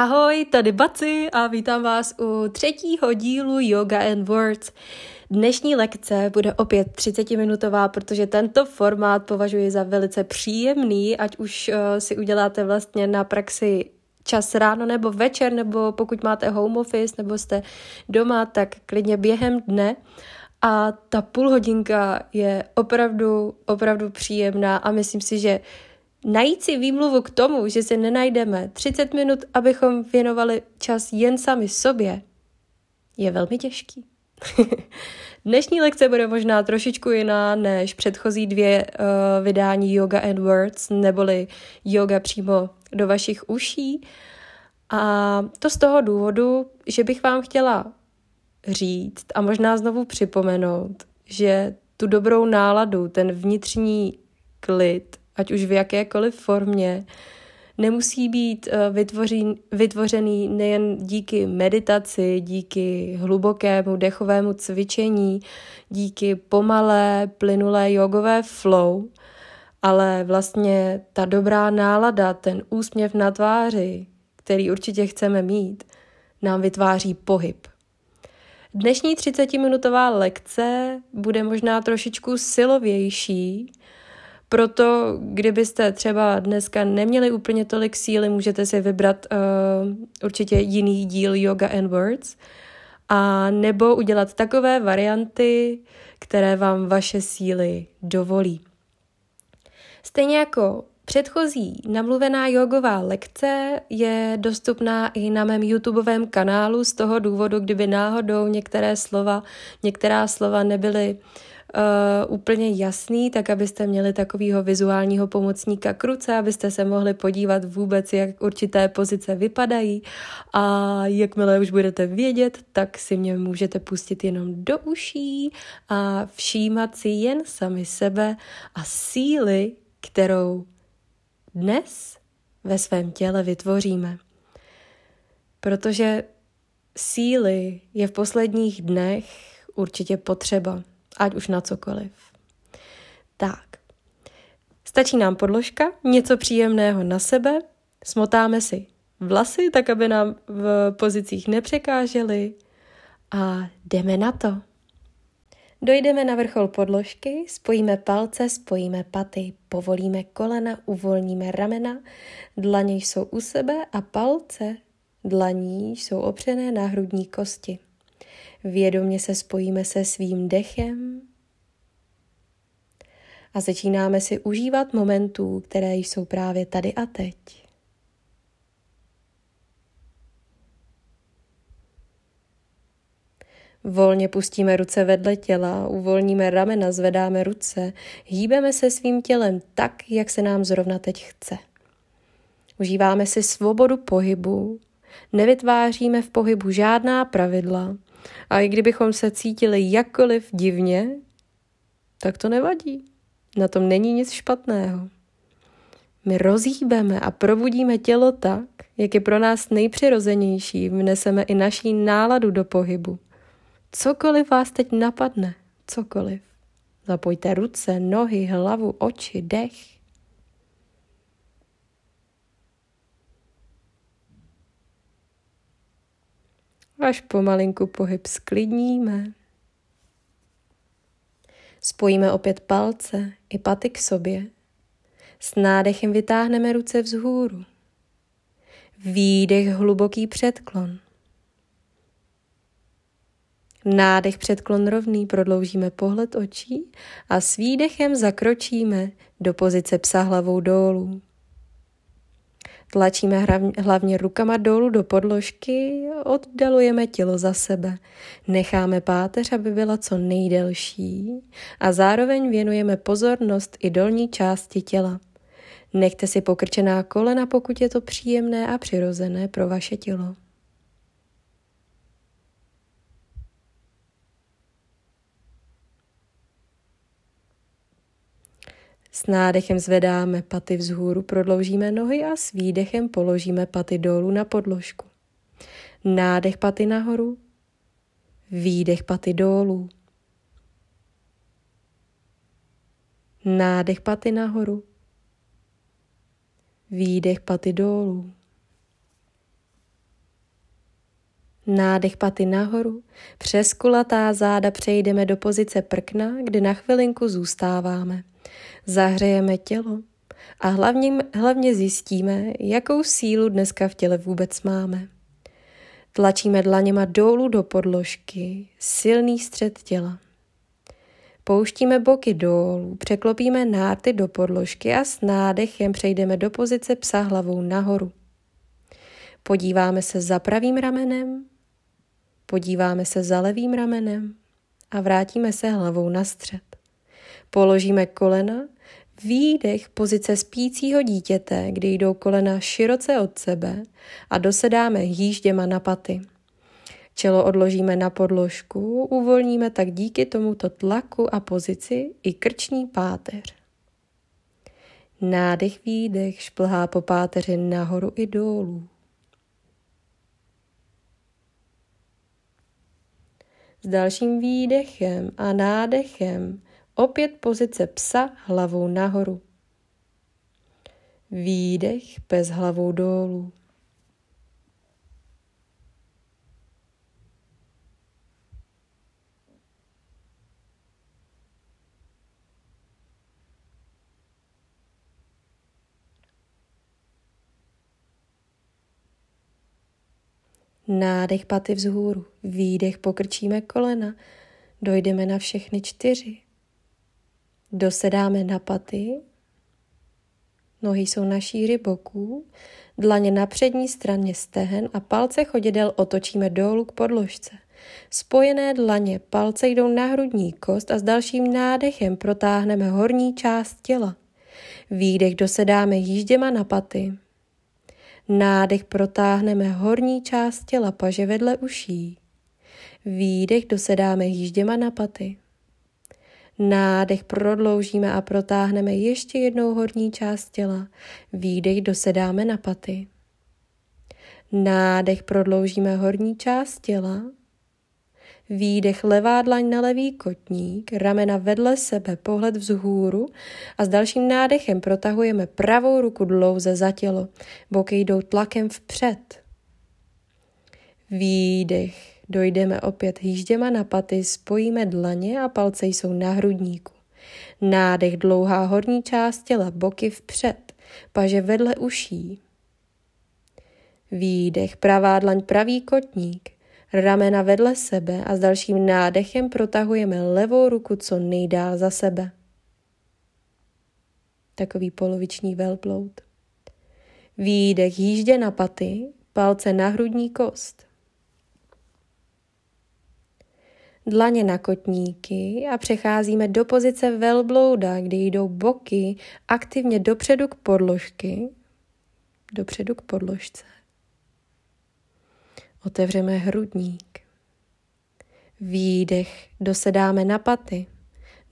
Ahoj, tady Baci a vítám vás u třetího dílu Yoga and Words. Dnešní lekce bude opět 30-minutová, protože tento formát považuji za velice příjemný, ať už uh, si uděláte vlastně na praxi čas ráno nebo večer, nebo pokud máte home office, nebo jste doma, tak klidně během dne. A ta půl hodinka je opravdu, opravdu příjemná a myslím si, že najít si výmluvu k tomu, že si nenajdeme 30 minut, abychom věnovali čas jen sami sobě, je velmi těžký. Dnešní lekce bude možná trošičku jiná než předchozí dvě uh, vydání Yoga and Words, neboli yoga přímo do vašich uší. A to z toho důvodu, že bych vám chtěla říct a možná znovu připomenout, že tu dobrou náladu, ten vnitřní klid, ať už v jakékoliv formě, nemusí být eh, vytvořen, vytvořený nejen díky meditaci, díky hlubokému dechovému cvičení, díky pomalé, plynulé jogové flow, ale vlastně ta dobrá nálada, ten úsměv na tváři, který určitě chceme mít, nám vytváří pohyb. Dnešní 30-minutová lekce bude možná trošičku silovější, proto, kdybyste třeba dneska neměli úplně tolik síly, můžete si vybrat uh, určitě jiný díl Yoga and Words a nebo udělat takové varianty, které vám vaše síly dovolí. Stejně jako předchozí namluvená jogová lekce je dostupná i na mém YouTubeovém kanálu z toho důvodu, kdyby náhodou některé slova, některá slova nebyly uh, uh, úplně jasný, tak abyste měli takového vizuálního pomocníka k ruce, abyste se mohli podívat vůbec, jak určité pozice vypadají a jakmile už budete vědět, tak si mě můžete pustit jenom do uší a všímat si jen sami sebe a síly, kterou dnes ve svém těle vytvoříme. Protože síly je v posledních dnech určitě potřeba ať už na cokoliv. Tak, stačí nám podložka, něco příjemného na sebe, smotáme si vlasy, tak aby nám v pozicích nepřekážely a jdeme na to. Dojdeme na vrchol podložky, spojíme palce, spojíme paty, povolíme kolena, uvolníme ramena, dlaně jsou u sebe a palce dlaní jsou opřené na hrudní kosti. Vědomě se spojíme se svým dechem a začínáme si užívat momentů, které jsou právě tady a teď. Volně pustíme ruce vedle těla, uvolníme ramena, zvedáme ruce, hýbeme se svým tělem tak, jak se nám zrovna teď chce. Užíváme si svobodu pohybu, nevytváříme v pohybu žádná pravidla a i kdybychom se cítili jakkoliv divně, tak to nevadí. Na tom není nic špatného. My rozhýbeme a probudíme tělo tak, jak je pro nás nejpřirozenější, vneseme i naší náladu do pohybu. Cokoliv vás teď napadne, cokoliv. Zapojte ruce, nohy, hlavu, oči, dech. Až pomalinku pohyb sklidníme. Spojíme opět palce i paty k sobě. S nádechem vytáhneme ruce vzhůru. Výdech hluboký předklon. Nádech předklon rovný, prodloužíme pohled očí a s výdechem zakročíme do pozice psa hlavou dolů. Tlačíme hlavně rukama dolů do podložky, oddalujeme tělo za sebe. Necháme páteř, aby byla co nejdelší a zároveň věnujeme pozornost i dolní části těla. Nechte si pokrčená kolena, pokud je to příjemné a přirozené pro vaše tělo. S nádechem zvedáme paty vzhůru, prodloužíme nohy a s výdechem položíme paty dolů na podložku. Nádech paty nahoru, výdech paty dolů. Nádech paty nahoru, výdech paty dolů. Nádech paty nahoru, přes kulatá záda přejdeme do pozice prkna, kde na chvilinku zůstáváme. Zahřejeme tělo a hlavně, hlavně zjistíme, jakou sílu dneska v těle vůbec máme. Tlačíme dlaněma dolů do podložky, silný střed těla. Pouštíme boky dolů, překlopíme nárty do podložky a s nádechem přejdeme do pozice psa hlavou nahoru. Podíváme se za pravým ramenem, podíváme se za levým ramenem a vrátíme se hlavou na střed. Položíme kolena, výdech pozice spícího dítěte, kdy jdou kolena široce od sebe a dosedáme jížděma na paty. Čelo odložíme na podložku, uvolníme tak díky tomuto tlaku a pozici i krční páteř. Nádech, výdech šplhá po páteři nahoru i dolů. S dalším výdechem a nádechem opět pozice psa hlavou nahoru. Výdech bez hlavou dolů. Nádech paty vzhůru, výdech pokrčíme kolena, dojdeme na všechny čtyři. Dosedáme na paty, nohy jsou na šíři boků, dlaně na přední straně stehen a palce chodidel otočíme dolů k podložce. Spojené dlaně, palce jdou na hrudní kost a s dalším nádechem protáhneme horní část těla. Výdech dosedáme jížděma na paty. Nádech protáhneme horní část těla paže vedle uší. Výdech dosedáme jížděma na paty. Nádech prodloužíme a protáhneme ještě jednou horní část těla. Výdech dosedáme na paty. Nádech prodloužíme horní část těla. Výdech levá dlaň na levý kotník, ramena vedle sebe, pohled vzhůru a s dalším nádechem protahujeme pravou ruku dlouze za tělo. Boky jdou tlakem vpřed. Výdech. Dojdeme opět hýžděma na paty, spojíme dlaně a palce jsou na hrudníku. Nádech dlouhá horní část těla, boky vpřed, paže vedle uší. Výdech, pravá dlaň, pravý kotník, ramena vedle sebe a s dalším nádechem protahujeme levou ruku co nejdál za sebe. Takový poloviční velbloud. Výdech jíždě na paty, palce na hrudní kost. Dlaně na kotníky a přecházíme do pozice velblouda, kdy jdou boky aktivně dopředu k podložky, dopředu k podložce. Otevřeme hrudník. Výdech, dosedáme na paty.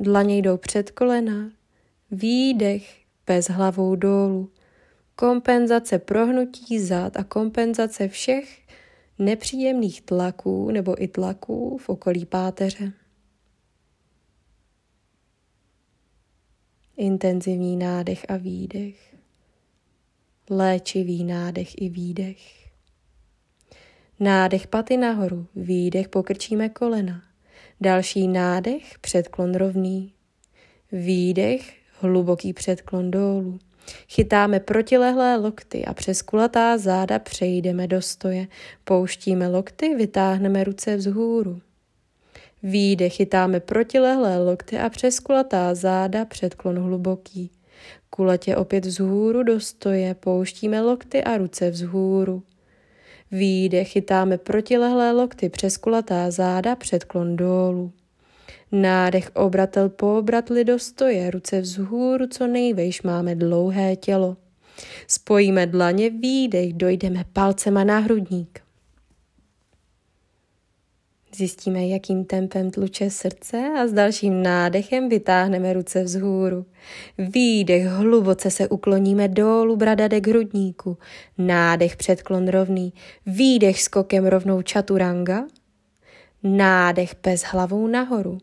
Dlaně jdou před kolena. Výdech, bez hlavou dolů. Kompenzace prohnutí zad a kompenzace všech nepříjemných tlaků nebo i tlaků v okolí páteře. Intenzivní nádech a výdech. Léčivý nádech i výdech. Nádech paty nahoru, výdech pokrčíme kolena. Další nádech, předklon rovný. Výdech, hluboký předklon dolů. Chytáme protilehlé lokty a přes kulatá záda přejdeme do stoje. Pouštíme lokty, vytáhneme ruce vzhůru. Výdech chytáme protilehlé lokty a přes kulatá záda předklon hluboký. Kulatě opět vzhůru do stoje, pouštíme lokty a ruce vzhůru. Výdech chytáme protilehlé lokty přes kulatá záda, předklon dolů. Nádech obratel po obratli do stoje, ruce vzhůru co nejvejš máme dlouhé tělo. Spojíme dlaně, výdech, dojdeme palcema na hrudník. Zjistíme, jakým tempem tluče srdce a s dalším nádechem vytáhneme ruce vzhůru. Výdech, hluboce se ukloníme dolů bradadek hrudníku. Nádech předklon rovný. Výdech skokem rovnou čaturanga. Nádech pes hlavou nahoru.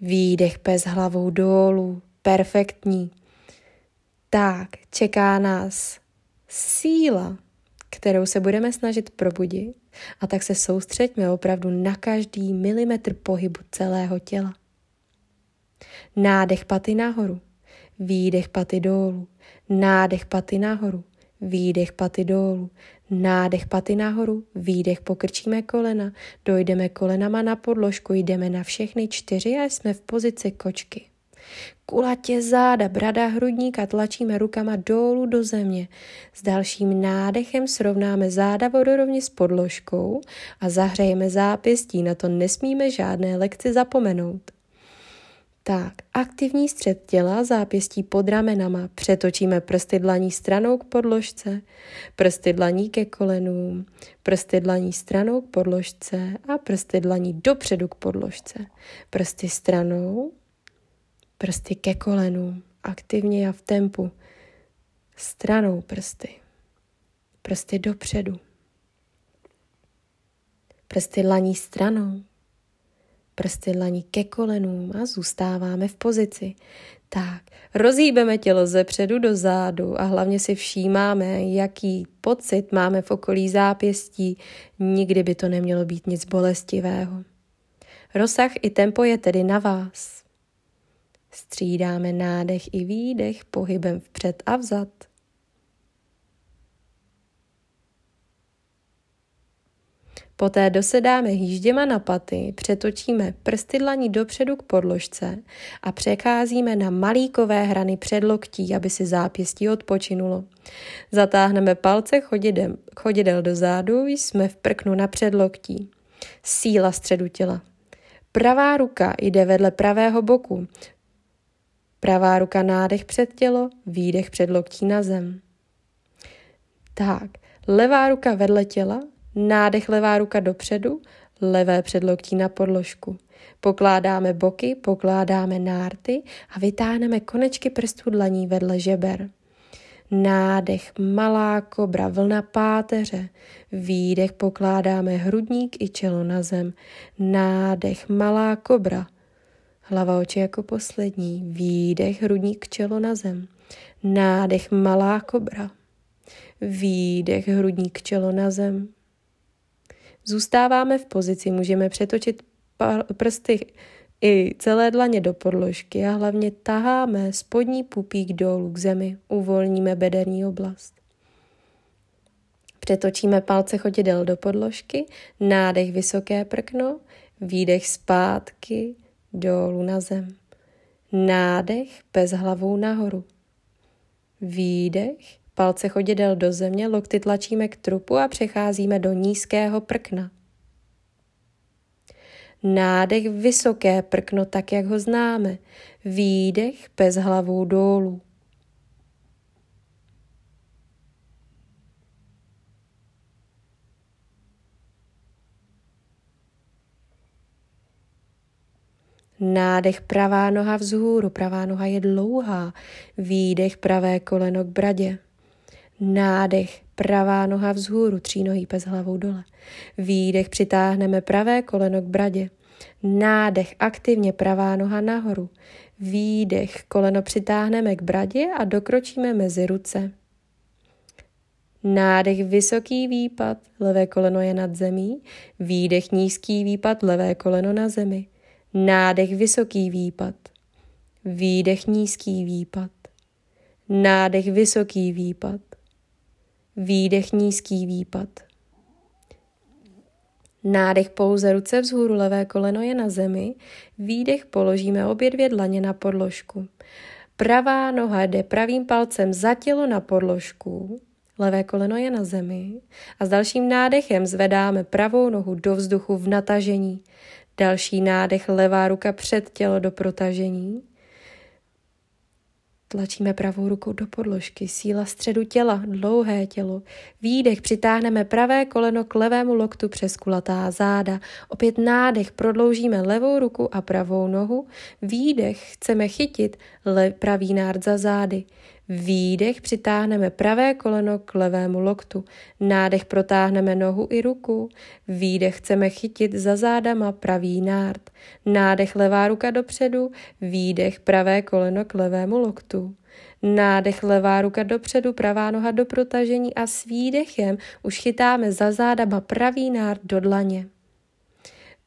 Výdech pes hlavou dolů. Perfektní. Tak, čeká nás síla kterou se budeme snažit probudit a tak se soustřeďme opravdu na každý milimetr pohybu celého těla. Nádech paty nahoru, výdech paty dolů, nádech paty nahoru, výdech paty dolů, nádech paty nahoru, výdech pokrčíme kolena, dojdeme kolenama na podložku, jdeme na všechny čtyři a jsme v pozici kočky. Kulatě záda, brada, hrudníka tlačíme rukama dolů do země. S dalším nádechem srovnáme záda vodorovně s podložkou a zahřejeme zápěstí, na to nesmíme žádné lekci zapomenout. Tak, aktivní střed těla, zápěstí pod ramenama, přetočíme prsty dlaní stranou k podložce, prsty dlaní ke kolenům, prsty dlaní stranou k podložce a prsty dlaní dopředu k podložce. Prsty stranou, prsty ke kolenům, aktivně a v tempu, stranou prsty, prsty dopředu, prsty dlaní stranou, prsty dlaní ke kolenům a zůstáváme v pozici. Tak, rozhýbeme tělo ze předu do zádu a hlavně si všímáme, jaký pocit máme v okolí zápěstí. Nikdy by to nemělo být nic bolestivého. Rozsah i tempo je tedy na vás. Střídáme nádech i výdech pohybem vpřed a vzad. Poté dosedáme hýžděma na paty, přetočíme prsty dlaní dopředu k podložce a přecházíme na malíkové hrany předloktí, aby si zápěstí odpočinulo. Zatáhneme palce chodidel, chodidel do zádu, jsme v prknu na předloktí. Síla středu těla. Pravá ruka jde vedle pravého boku. Pravá ruka nádech před tělo, výdech před loktí na zem. Tak, levá ruka vedle těla, Nádech levá ruka dopředu, levé předloktí na podložku. Pokládáme boky, pokládáme nárty a vytáhneme konečky prstů dlaní vedle žeber. Nádech, malá kobra, vlna páteře. Výdech pokládáme hrudník i čelo na zem. Nádech, malá kobra. Hlava oči jako poslední. Výdech, hrudník, čelo na zem. Nádech, malá kobra. Výdech, hrudník, čelo na zem. Zůstáváme v pozici, můžeme přetočit prsty i celé dlaně do podložky a hlavně taháme spodní pupík dolů k zemi, uvolníme bederní oblast. Přetočíme palce chodidel do podložky, nádech vysoké prkno, výdech zpátky, dolů na zem. Nádech bez hlavou nahoru. Výdech Palce chodidel do země, lokty tlačíme k trupu a přecházíme do nízkého prkna. Nádech vysoké prkno tak, jak ho známe. Výdech bez hlavou dolů. Nádech pravá noha vzhůru, pravá noha je dlouhá. Výdech pravé koleno k bradě. Nádech, pravá noha vzhůru, nohy pes hlavou dole. Výdech, přitáhneme pravé koleno k bradě. Nádech, aktivně pravá noha nahoru. Výdech, koleno přitáhneme k bradě a dokročíme mezi ruce. Nádech, vysoký výpad, levé koleno je nad zemí. Výdech, nízký výpad, levé koleno na zemi. Nádech, vysoký výpad. Výdech, nízký výpad. Nádech, vysoký výpad. Výdech nízký výpad. Nádech pouze ruce vzhůru, levé koleno je na zemi. Výdech položíme obě dvě dlaně na podložku. Pravá noha jde pravým palcem za tělo na podložku. Levé koleno je na zemi. A s dalším nádechem zvedáme pravou nohu do vzduchu v natažení. Další nádech, levá ruka před tělo do protažení. Tlačíme pravou rukou do podložky, síla středu těla, dlouhé tělo. Výdech, přitáhneme pravé koleno k levému loktu přes kulatá záda. Opět nádech, prodloužíme levou ruku a pravou nohu. Výdech, chceme chytit le- pravý nárt za zády. Výdech přitáhneme pravé koleno k levému loktu. Nádech protáhneme nohu i ruku. Výdech chceme chytit za zádama pravý nárt. Nádech levá ruka dopředu. Výdech pravé koleno k levému loktu. Nádech levá ruka dopředu, pravá noha do protažení a s výdechem už chytáme za zádama pravý nárt do dlaně.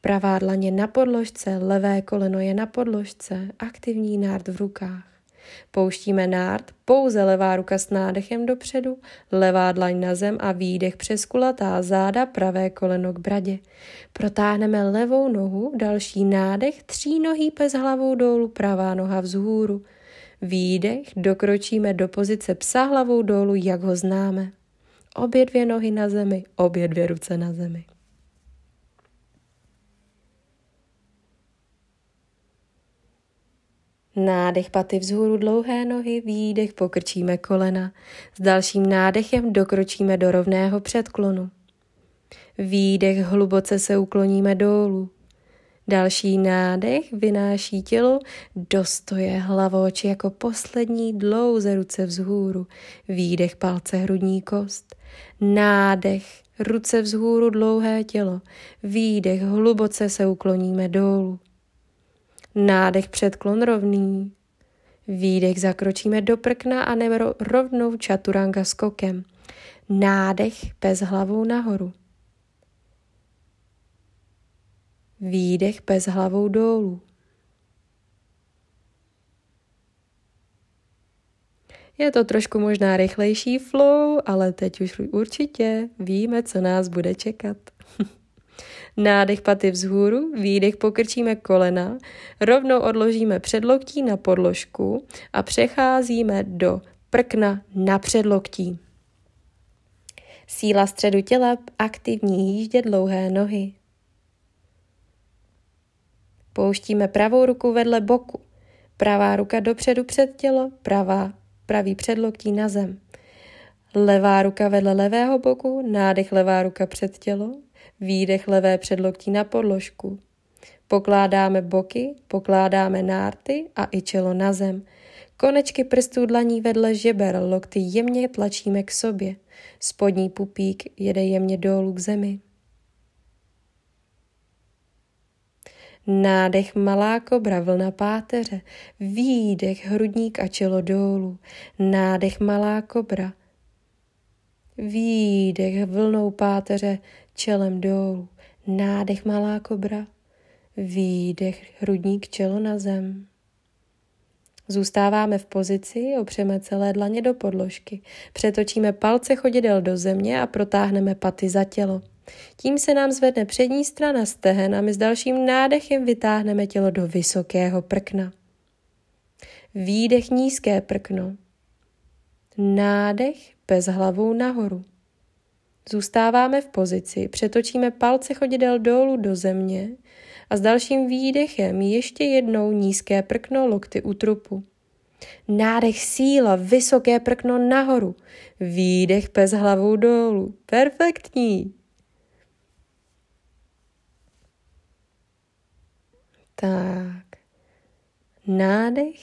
Pravá dlaně na podložce, levé koleno je na podložce, aktivní nárt v rukách. Pouštíme nárt, pouze levá ruka s nádechem dopředu, levá dlaň na zem a výdech přes kulatá záda, pravé koleno k bradě. Protáhneme levou nohu, další nádech, tří nohý pes hlavou dolů, pravá noha vzhůru. Výdech, dokročíme do pozice psa hlavou dolů, jak ho známe. Obě dvě nohy na zemi, obě dvě ruce na zemi. Nádech paty vzhůru dlouhé nohy, výdech pokrčíme kolena. S dalším nádechem dokročíme do rovného předklonu. Výdech hluboce se ukloníme dolů. Další nádech vynáší tělo do stoje hlavoči jako poslední dlouze ruce vzhůru. Výdech palce hrudní kost. Nádech ruce vzhůru dlouhé tělo. Výdech hluboce se ukloníme dolů. Nádech předklon rovný. Výdech zakročíme do prkna a nebo rovnou čaturanga skokem. Nádech bez hlavou nahoru. Výdech bez hlavou dolů. Je to trošku možná rychlejší flow, ale teď už určitě víme, co nás bude čekat. Nádech paty vzhůru, výdech pokrčíme kolena, rovnou odložíme předloktí na podložku a přecházíme do prkna na předloktí. Síla středu těla, aktivní jíždě dlouhé nohy. Pouštíme pravou ruku vedle boku. Pravá ruka dopředu před tělo, pravá, pravý předloktí na zem. Levá ruka vedle levého boku, nádech levá ruka před tělo, výdech levé předloktí na podložku. Pokládáme boky, pokládáme nárty a i čelo na zem. Konečky prstů dlaní vedle žeber, lokty jemně tlačíme k sobě. Spodní pupík jede jemně dolů k zemi. Nádech malá kobra, vlna páteře, výdech hrudník a čelo dolů. Nádech malá kobra, výdech vlnou páteře, čelem dolů, nádech malá kobra, výdech hrudník čelo na zem. Zůstáváme v pozici, opřeme celé dlaně do podložky, přetočíme palce chodidel do země a protáhneme paty za tělo. Tím se nám zvedne přední strana stehen a my s dalším nádechem vytáhneme tělo do vysokého prkna. Výdech nízké prkno. Nádech bez hlavou nahoru. Zůstáváme v pozici, přetočíme palce chodidel dolů do země a s dalším výdechem ještě jednou nízké prkno lokty u trupu. Nádech síla, vysoké prkno nahoru, výdech bez hlavou dolů. Perfektní. Tak. Nádech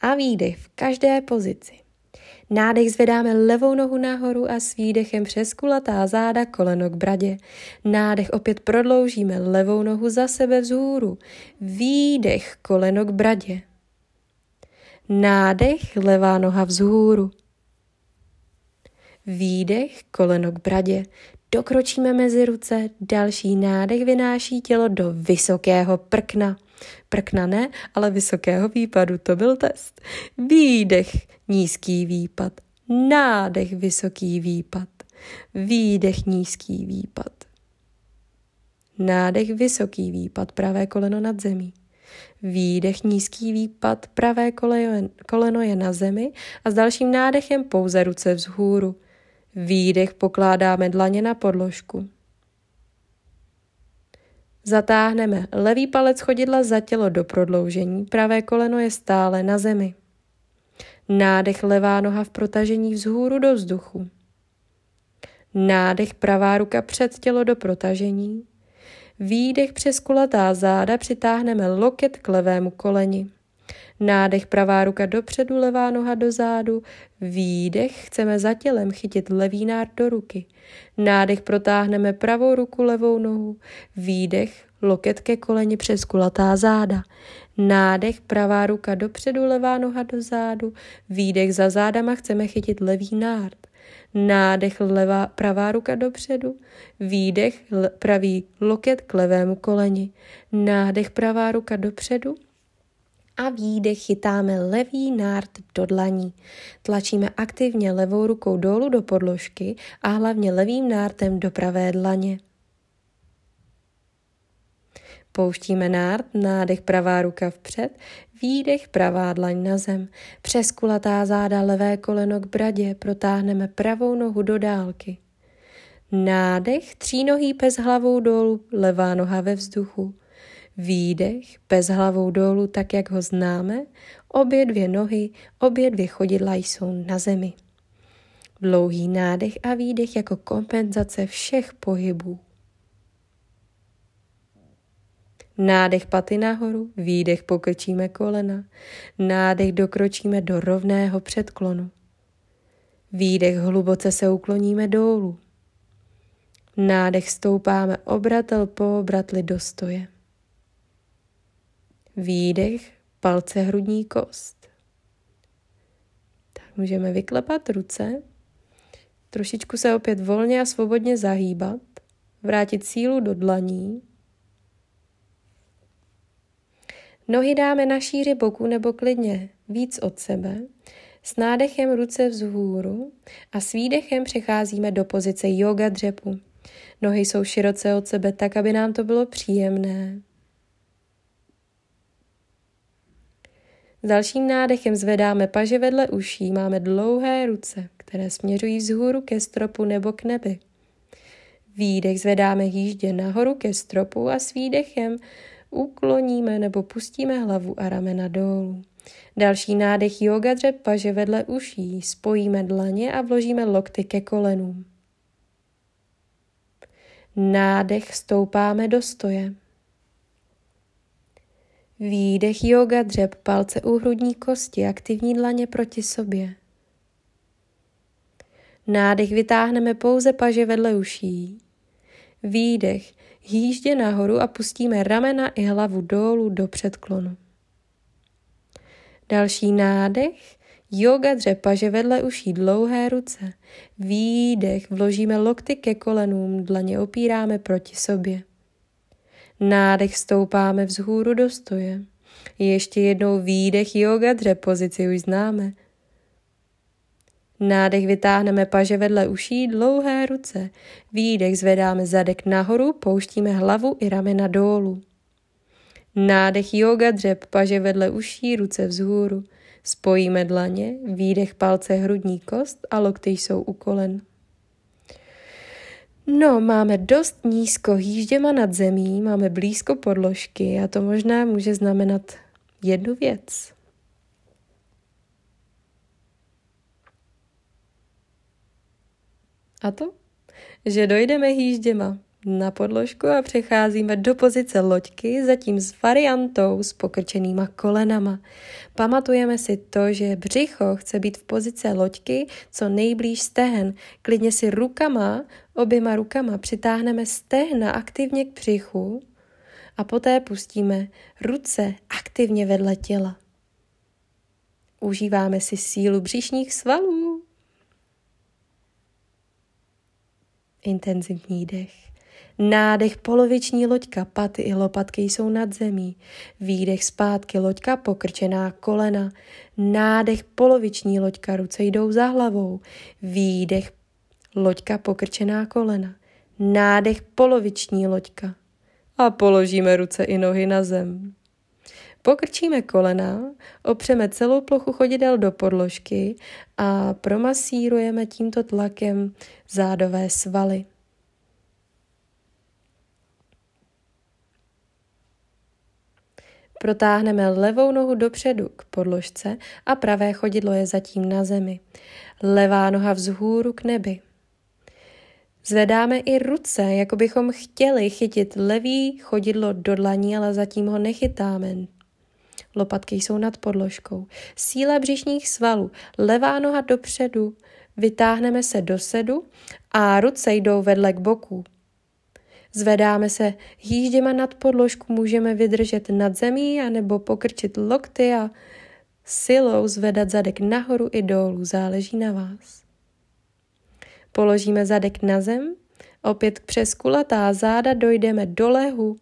a výdech v každé pozici. Nádech zvedáme levou nohu nahoru a s výdechem přes kulatá záda koleno k bradě. Nádech opět prodloužíme levou nohu za sebe vzhůru. Výdech koleno k bradě. Nádech levá noha vzhůru. Výdech koleno k bradě. Dokročíme mezi ruce, další nádech vynáší tělo do vysokého prkna. Prkna ne, ale vysokého výpadu, to byl test. Výdech, nízký výpad. Nádech, vysoký výpad. Výdech, nízký výpad. Nádech, vysoký výpad, pravé koleno nad zemí. Výdech, nízký výpad, pravé koleno je na zemi a s dalším nádechem pouze ruce vzhůru. Výdech pokládáme dlaně na podložku. Zatáhneme levý palec chodidla za tělo do prodloužení, pravé koleno je stále na zemi. Nádech levá noha v protažení vzhůru do vzduchu. Nádech pravá ruka před tělo do protažení. Výdech přes kulatá záda přitáhneme loket k levému koleni. Nádech pravá ruka dopředu, levá noha do zádu. Výdech chceme za tělem chytit levý nárt do ruky. Nádech protáhneme pravou ruku, levou nohu. Výdech loket ke koleni přes kulatá záda. Nádech, pravá ruka dopředu, levá noha do zádu. Výdech za zádama chceme chytit levý nárt. Nádech, levá, pravá ruka dopředu. Výdech, pravý loket k levému koleni. Nádech, pravá ruka dopředu. A výdech chytáme levý nárt do dlaní. Tlačíme aktivně levou rukou dolů do podložky a hlavně levým nártem do pravé dlaně. Pouštíme nárt, nádech pravá ruka vpřed, výdech pravá dlaň na zem. Přes kulatá záda levé koleno k bradě protáhneme pravou nohu do dálky. Nádech, třínohý pes hlavou dolů, levá noha ve vzduchu. Výdech, pes hlavou dolů, tak jak ho známe, obě dvě nohy, obě dvě chodidla jsou na zemi. Dlouhý nádech a výdech jako kompenzace všech pohybů. Nádech paty nahoru, výdech pokrčíme kolena, nádech dokročíme do rovného předklonu. Výdech hluboce se ukloníme dolů. Nádech stoupáme obratel po obratli do stoje. Výdech, palce hrudní kost. Tak můžeme vyklepat ruce, trošičku se opět volně a svobodně zahýbat, vrátit sílu do dlaní, Nohy dáme na šíři boku nebo klidně víc od sebe. S nádechem ruce vzhůru a s výdechem přecházíme do pozice yoga dřepu. Nohy jsou široce od sebe tak, aby nám to bylo příjemné. S dalším nádechem zvedáme paže vedle uší, máme dlouhé ruce, které směřují vzhůru ke stropu nebo k nebi. Výdech zvedáme jíždě nahoru ke stropu a s výdechem ukloníme nebo pustíme hlavu a ramena dolů. Další nádech yoga dřep paže vedle uší, spojíme dlaně a vložíme lokty ke kolenům. Nádech stoupáme do stoje. Výdech yoga dřep palce u hrudní kosti, aktivní dlaně proti sobě. Nádech vytáhneme pouze paže vedle uší. Výdech Jíždě nahoru a pustíme ramena i hlavu dolů do předklonu. Další nádech, yoga dřepaže vedle uší dlouhé ruce. Výdech, vložíme lokty ke kolenům, dlaně opíráme proti sobě. Nádech stoupáme vzhůru do stoje. Ještě jednou výdech yoga dřep pozici už známe. Nádech vytáhneme paže vedle uší, dlouhé ruce. Výdech zvedáme zadek nahoru, pouštíme hlavu i ramena dolů. Nádech yoga dřep, paže vedle uší, ruce vzhůru. Spojíme dlaně, výdech palce hrudní kost a lokty jsou u kolen. No, máme dost nízko hýžděma nad zemí, máme blízko podložky a to možná může znamenat jednu věc. A to, že dojdeme hýžděma na podložku a přecházíme do pozice loďky, zatím s variantou s pokrčenýma kolenama. Pamatujeme si to, že břicho chce být v pozici loďky co nejblíž stehen. Klidně si rukama, oběma rukama přitáhneme stehna aktivně k břichu a poté pustíme ruce aktivně vedle těla. Užíváme si sílu břišních svalů. intenzivní dech. Nádech poloviční loďka, paty i lopatky jsou nad zemí. Výdech zpátky loďka, pokrčená kolena. Nádech poloviční loďka, ruce jdou za hlavou. Výdech loďka, pokrčená kolena. Nádech poloviční loďka. A položíme ruce i nohy na zem. Pokrčíme kolena, opřeme celou plochu chodidel do podložky a promasírujeme tímto tlakem zádové svaly. Protáhneme levou nohu dopředu k podložce a pravé chodidlo je zatím na zemi. Levá noha vzhůru k nebi. Zvedáme i ruce, jako bychom chtěli chytit levý chodidlo do dlaní, ale zatím ho nechytáme. lopatky jsou nad podložkou. Síla břišních svalů, levá noha dopředu, vytáhneme se do sedu a ruce jdou vedle k boku. Zvedáme se hýžděma nad podložku, můžeme vydržet nad zemí anebo pokrčit lokty a silou zvedat zadek nahoru i dolů, záleží na vás. Položíme zadek na zem, opět přes kulatá záda dojdeme do lehu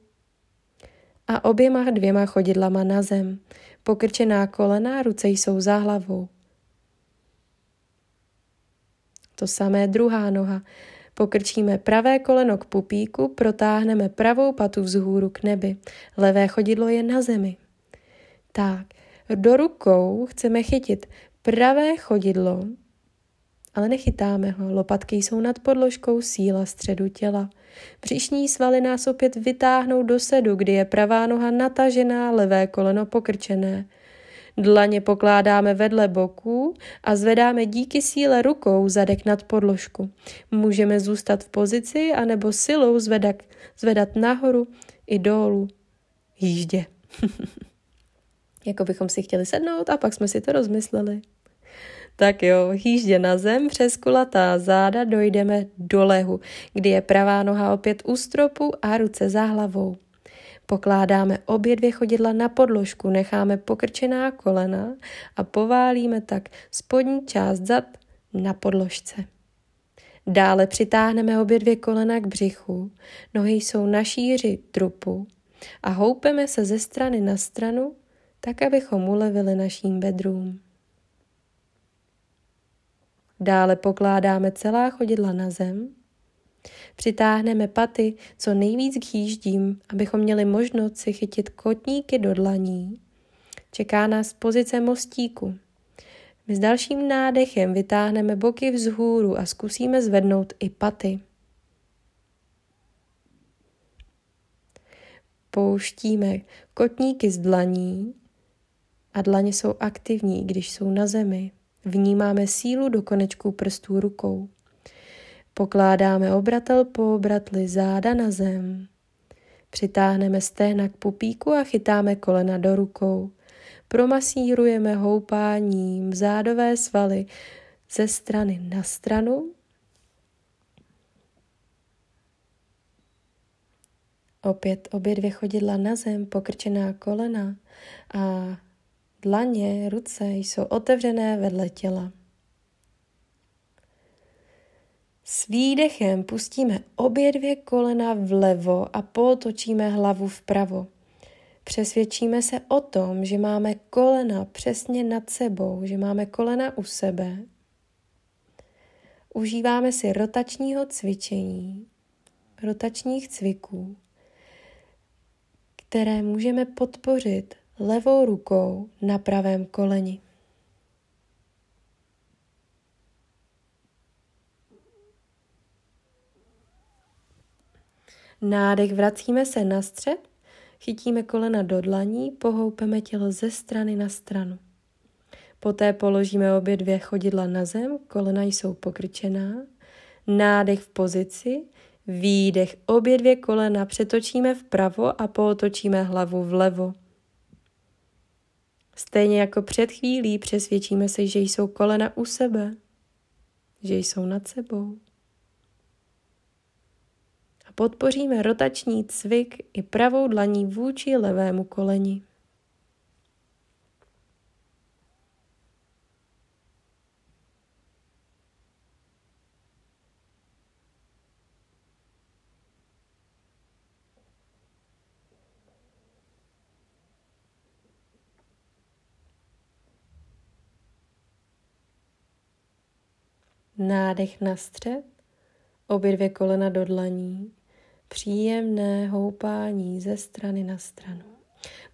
a oběma dvěma chodidlama na zem. Pokrčená kolena, ruce jsou za hlavou. To samé druhá noha. Pokrčíme pravé koleno k pupíku, protáhneme pravou patu vzhůru k nebi. Levé chodidlo je na zemi. Tak, do rukou chceme chytit pravé chodidlo, ale nechytáme ho. Lopatky jsou nad podložkou síla středu těla. Břišní svaly nás opět vytáhnou do sedu, kdy je pravá noha natažená, levé koleno pokrčené. Dlaně pokládáme vedle boků a zvedáme díky síle rukou zadek nad podložku. Můžeme zůstat v pozici anebo silou zvedat, zvedat nahoru i dolů. Jíždě. jako bychom si chtěli sednout a pak jsme si to rozmysleli. Tak jo, hýždě na zem přes kulatá záda dojdeme do lehu, kdy je pravá noha opět u stropu a ruce za hlavou. Pokládáme obě dvě chodidla na podložku, necháme pokrčená kolena a poválíme tak spodní část zad na podložce. Dále přitáhneme obě dvě kolena k břichu, nohy jsou na šíři trupu a houpeme se ze strany na stranu, tak abychom ulevili naším bedrům. Dále pokládáme celá chodidla na zem, přitáhneme paty co nejvíc k jíždím, abychom měli možnost si chytit kotníky do dlaní. Čeká nás pozice mostíku. My s dalším nádechem vytáhneme boky vzhůru a zkusíme zvednout i paty. Pouštíme kotníky z dlaní a dlaně jsou aktivní, když jsou na zemi. Vnímáme sílu do konečků prstů rukou. Pokládáme obratel po obratli záda na zem. Přitáhneme stehna k pupíku a chytáme kolena do rukou. Promasírujeme houpáním zádové svaly ze strany na stranu. Opět obě dvě chodidla na zem, pokrčená kolena a Dlaně, ruce jsou otevřené vedle těla. S výdechem pustíme obě dvě kolena vlevo a potočíme hlavu vpravo. Přesvědčíme se o tom, že máme kolena přesně nad sebou, že máme kolena u sebe. Užíváme si rotačního cvičení, rotačních cviků, které můžeme podpořit levou rukou na pravém koleni. Nádech vracíme se na střed, chytíme kolena do dlaní, pohoupeme tělo ze strany na stranu. Poté položíme obě dvě chodidla na zem, kolena jsou pokrčená, nádech v pozici, výdech obě dvě kolena přetočíme vpravo a pootočíme hlavu vlevo. Stejně jako před chvílí přesvědčíme se, že jsou kolena u sebe, že jsou nad sebou. A podpoříme rotační cvik i pravou dlaní vůči levému koleni. Nádech na střed, obě dvě kolena do dlaní, příjemné houpání ze strany na stranu.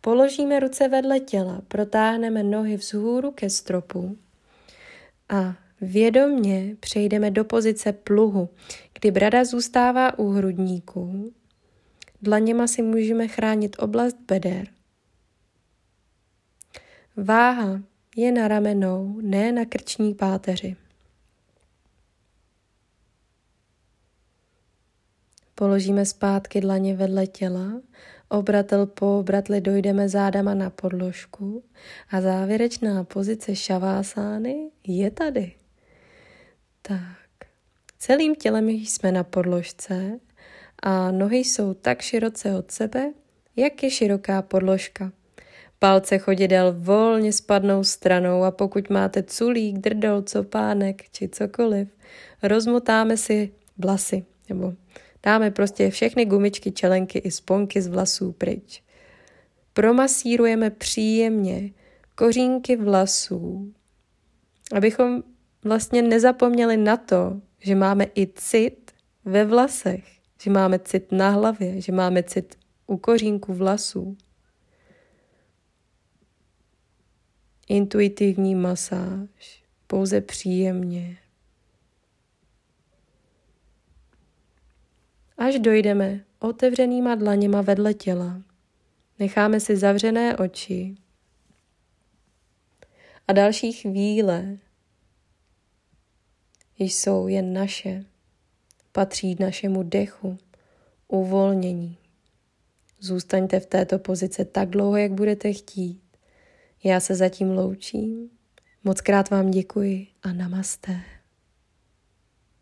Položíme ruce vedle těla, protáhneme nohy vzhůru ke stropu a vědomně přejdeme do pozice pluhu, kdy brada zůstává u hrudníků. Dlaněma si můžeme chránit oblast beder. Váha je na ramenou, ne na krční páteři. Položíme zpátky dlaně vedle těla, Obratel po obratli dojdeme zádama na podložku a závěrečná pozice šavásány je tady. Tak, celým tělem jsme na podložce a nohy jsou tak široce od sebe, jak je široká podložka. Palce chodidel volně spadnou stranou a pokud máte culík, drdol, copánek či cokoliv, rozmotáme si vlasy nebo dáme prostě všechny gumičky, čelenky i sponky z vlasů pryč. Promasírujeme příjemně kořínky vlasů, abychom vlastně nezapomněli na to, že máme i cit ve vlasech, že máme cit na hlavě, že máme cit u kořínku vlasů. Intuitivní masáž, pouze příjemně. Až dojdeme otevřenýma dlaněma vedle těla, necháme si zavřené oči a další chvíle jsou jen naše, patří našemu dechu, uvolnění. Zůstaňte v této pozici tak dlouho, jak budete chtít. Já se zatím loučím. Moc krát vám děkuji a namaste.